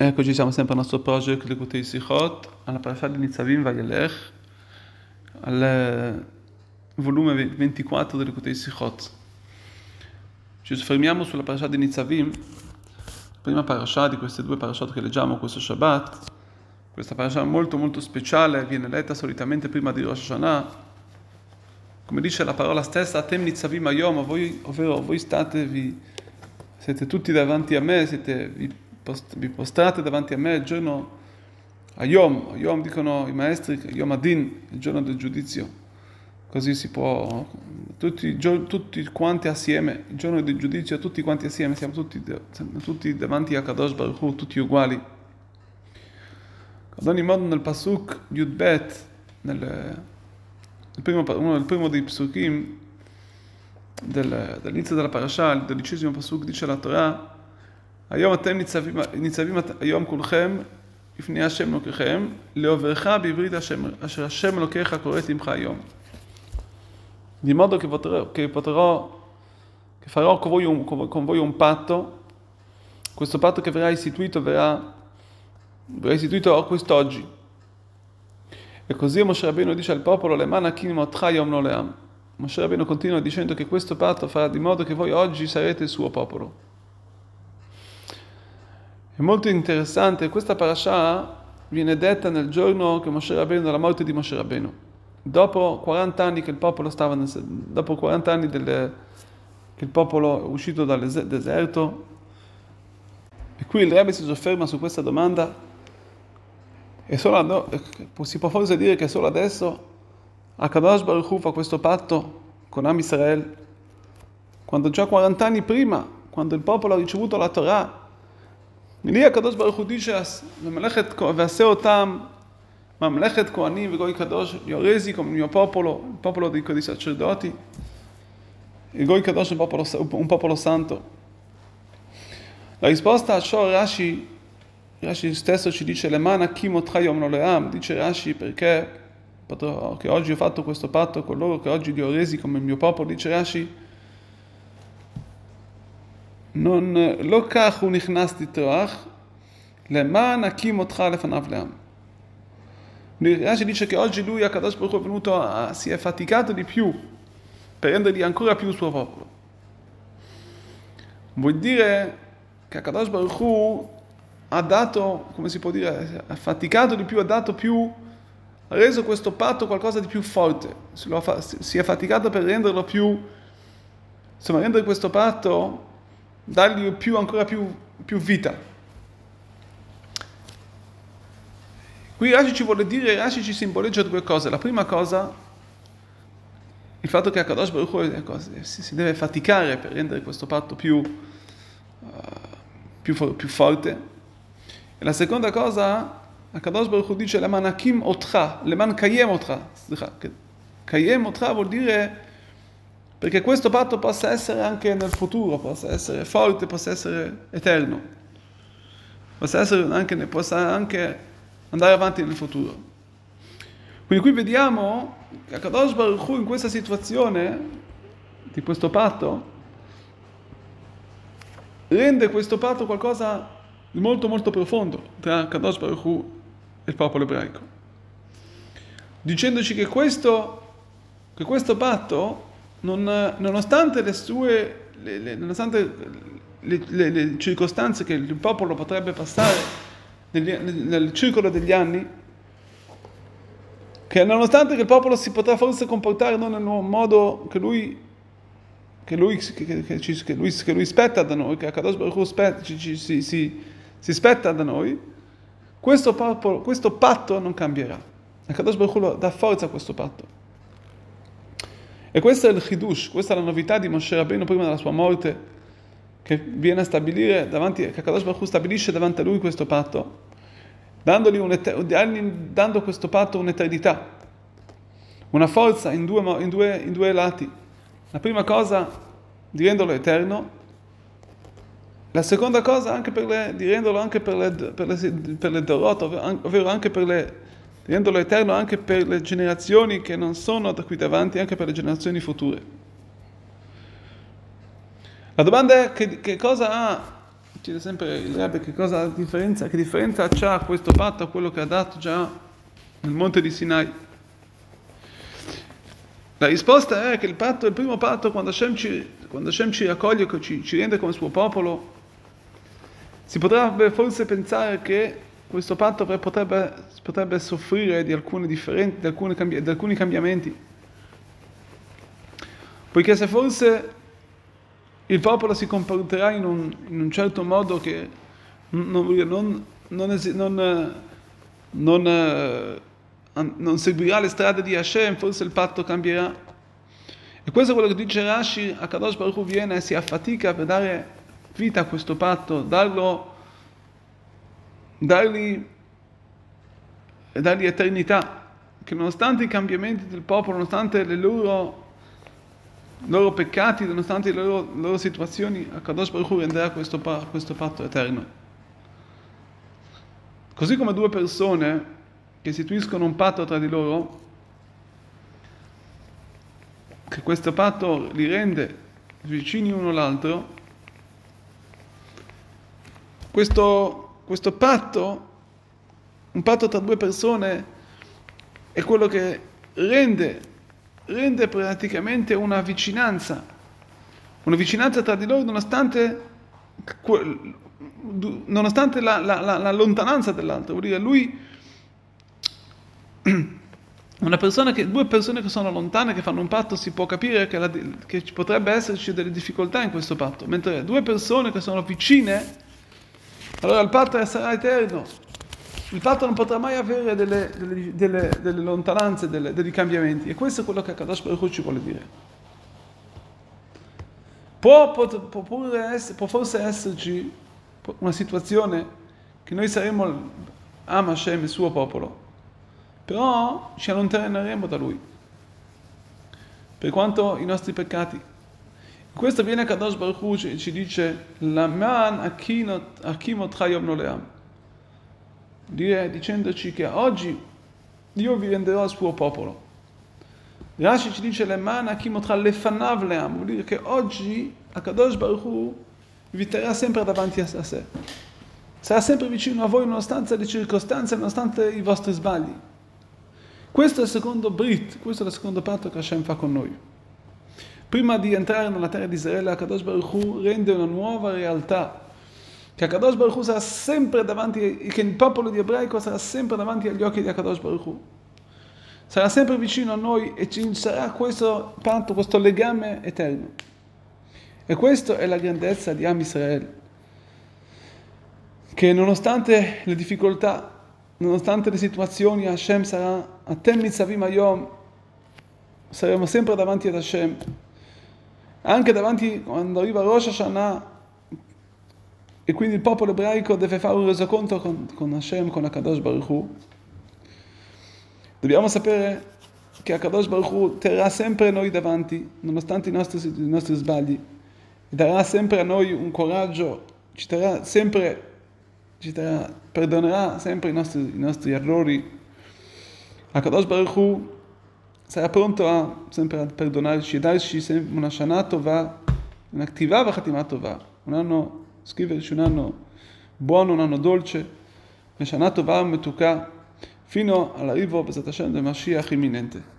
Eccoci, siamo sempre al nostro project Lekutei Sichot, alla parasha di Nitzavim Vayelech, al eh, volume 24 del Lekutei Sichot. Ci soffermiamo sulla parasha di Nitzavim, prima parasha di queste due parashot che leggiamo questo Shabbat. Questa parasha molto molto speciale, viene letta solitamente prima di Rosh Hashanah. Come dice la parola stessa, Atem Nitzavim Ayom, voi, ovvero voi state, vi, siete tutti davanti a me, siete... Vi, vi postrate davanti a me il giorno Ayom, Ayom dicono i maestri, Yom Adin, il giorno del giudizio. Così si può, tutti, tutti quanti assieme, il giorno del giudizio, tutti quanti assieme, siamo tutti, siamo tutti davanti a Kadosh Baruch Hu, tutti uguali. Ad ogni modo nel Pasuk Yud Bet, nel, primo, uno del primo dei Psukim, del, dell'inizio della parasha, il dodicesimo Pasuk dice la Torah, היום אתם ניצבים, ניצבים היום כולכם לפני השם אלוקיכם, לעוברך בעברית השם, אשר השם אלוקיך קוראת עמך היום. Di modo che, potrò, che potrò, che farò con voi, un, con voi un patto, questo patto che verrà istituito verrà, verrà istituito quest'oggi. E così Moshe Rabbeinu dice al popolo, le manakim otchayom no leam. Moshe Rabbeinu continua dicendo che questo patto farà di modo che voi oggi sarete il suo popolo. È molto interessante, questa parasha viene detta nel giorno che Moshe Rabbeinu, della morte di Moshe Rabbeinu. Dopo 40 anni che il popolo stava nel, dopo 40 anni delle, che il popolo è uscito dal deserto. E qui il Rebbe si sofferma su questa domanda. E solo, si può forse dire che solo adesso Akadosh Baruch Hu fa questo patto con Am Israel, quando già 40 anni prima, quando il popolo ha ricevuto la Torah, לי הקדוש ברוך הוא דישס, ממלכת, ועשה אותם ממלכת כהנים וגוי קדוש, יורזי come il mio popolo, il popolo dico di sacerdoti, il Goi Kadosh è un popolo, un popolo santo. La risposta a ciò Rashi, Rashi stesso ci dice le mana kimot yom noleam, dice Rashi perché, che oggi ho fatto questo patto con loro, che oggi li ho resi come il mio popolo, dice Rashi, non, לא כך הוא נכנס לטרוח, למען הקים אותך לפניו לעם. Rashi dice che oggi lui, a Kadosh Baruch è venuto, a, si è faticato di più per rendergli ancora più il suo popolo. Vuol dire che Kadosh Baruch ha dato, come si può dire, ha faticato di più, ha dato più, ha reso questo patto qualcosa di più forte. Si è faticato per renderlo più, insomma, rendere questo patto dargli più, ancora più, più vita. Qui Rashi ci vuole dire, Rashi ci simboleggia due cose. La prima cosa, il fatto che Akadosh Baruch Hu si, si, deve faticare per rendere questo patto più, uh, più, più forte. E la seconda cosa, Akadosh Baruch Hu dice, Leman hakim otcha, leman kayem otcha. Kayem otcha vuol dire perché questo patto possa essere anche nel futuro, possa essere forte, possa essere eterno, possa, essere anche, possa anche andare avanti nel futuro. Quindi qui vediamo che Akadosh Baruch Hu in questa situazione di questo patto rende questo patto qualcosa di molto molto profondo tra Kadosh Baruch Hu e il popolo ebraico, dicendoci che questo, che questo patto non, nonostante le sue, le, le, nonostante le, le, circostanze che il popolo potrebbe passare nel, nel circolo degli anni, che nonostante che il popolo si potrà forse comportare non nel modo che lui, che lui, che, che, che lui, che lui spetta da noi, che Akadosh Baruch Hu spetta, ci, ci, si, si, si spetta da noi, questo, popolo, questo patto non cambierà. Akadosh Baruch Hu dà forza a questo patto. E questo è il Hidush, questa è la novità di Moshe Rabbeinu prima della sua morte, che viene a stabilire davanti, che Kadosh Baruch stabilisce davanti a lui questo patto, dando questo patto un'eternità, una forza in due, in, due, in due lati. La prima cosa di renderlo eterno, la seconda cosa anche per le, di renderlo anche per le, per le, per le Dorot, ovvero anche per le renderlo eterno anche per le generazioni che non sono da qui davanti, anche per le generazioni future. La domanda è che, che cosa ha chiede sempre il Rebbe che cosa differenza, che differenza c'ha questo patto a quello che ha dato già nel monte di Sinai. La risposta è che il patto, il primo patto, quando Hashem ci, quando Hashem ci raccoglie, ci, ci rende come suo popolo, si potrebbe forse pensare che questo patto potrebbe, potrebbe soffrire di, alcune differenze, di, alcune cambi, di alcuni cambiamenti. Poiché se forse il popolo si comporterà in un, in un certo modo che non, non, non, non, seguirà le strade di Hashem, forse il patto cambierà. E questo è quello che dice Rashi, a Kadosh Baruch Hu viene e si affatica per dare vita a questo patto, darlo, dargli, dargli eternità, che nonostante i cambiamenti del popolo, nonostante le loro loro peccati, nonostante le loro, le loro situazioni, Akadosh Baruch renderà questo, questo patto eterno. Così come due persone che istituiscono un patto tra di loro, che questo patto li rende vicini uno all'altro, questo, questo patto, un patto tra due persone, è quello che rende rende praticamente una vicinanza, una vicinanza tra di loro nonostante, nonostante la, la, la, la, lontananza dell'altro. Vuol dire, lui, persona che, due persone che sono lontane, che fanno un patto, si può capire che, che potrebbe esserci delle difficoltà in questo patto, mentre due persone che sono vicine, allora il patto sarà eterno il patto non potrà mai avere delle, delle, delle, delle lontananze, dei cambiamenti. E questo è quello che Akadosh Baruch ci vuole dire. Può, può, può, essere, può, forse esserci una situazione che noi saremo Am Hashem, il suo popolo, però ci allontaneremo da lui, per quanto i nostri peccati. Questo viene a Kadosh Baruch Hu ci, ci dice, Laman akimot chayom noleam dicendoci che oggi Dio vi renderò al suo popolo. Rashi ci dice le mana kimotra lefanav leam, vuol dire che oggi Akadosh Baruch Hu vi terrà sempre davanti a sé. Sarà sempre vicino a voi nonostante le circostanze, nonostante i vostri sbagli. Questo è il secondo Brit, questo è il secondo patto che Hashem fa con noi. Prima di entrare nella terra di Israele, Akadosh Baruch Hu rende una nuova realtà che Akadosh Baruch Hu sarà sempre davanti, che il popolo di ebraico sarà sempre davanti agli occhi di Akadosh Baruch Hu. Sarà sempre vicino a noi e ci sarà questo patto, questo legame eterno. E questa è la grandezza di Am Israel. Che nonostante le difficoltà, nonostante le situazioni, Hashem sarà a Tem Mitzavim Ayom, saremo sempre davanti ad Hashem. Anche davanti, quando arriva Rosh Hashanah, e quindi il popolo ebraico deve fare un resoconto con, con Hashem, con Akadosh Baruch Hu. Dobbiamo sapere che Akadosh Baruch Hu terrà sempre noi davanti, nonostante i nostri, i nostri sbagli, e darà sempre a noi un coraggio, ci terrà sempre, ci terrà, perdonerà sempre i nostri, i nostri errori. Akadosh Baruch Hu sempre a perdonarci e darci una Shana Tova, un'attiva Vachatima Tova, un anno scriverci un anno buono, un anno dolce, Meshana Tova Metuka, fino all'arrivo, Besat Hashem, del Mashiach imminente.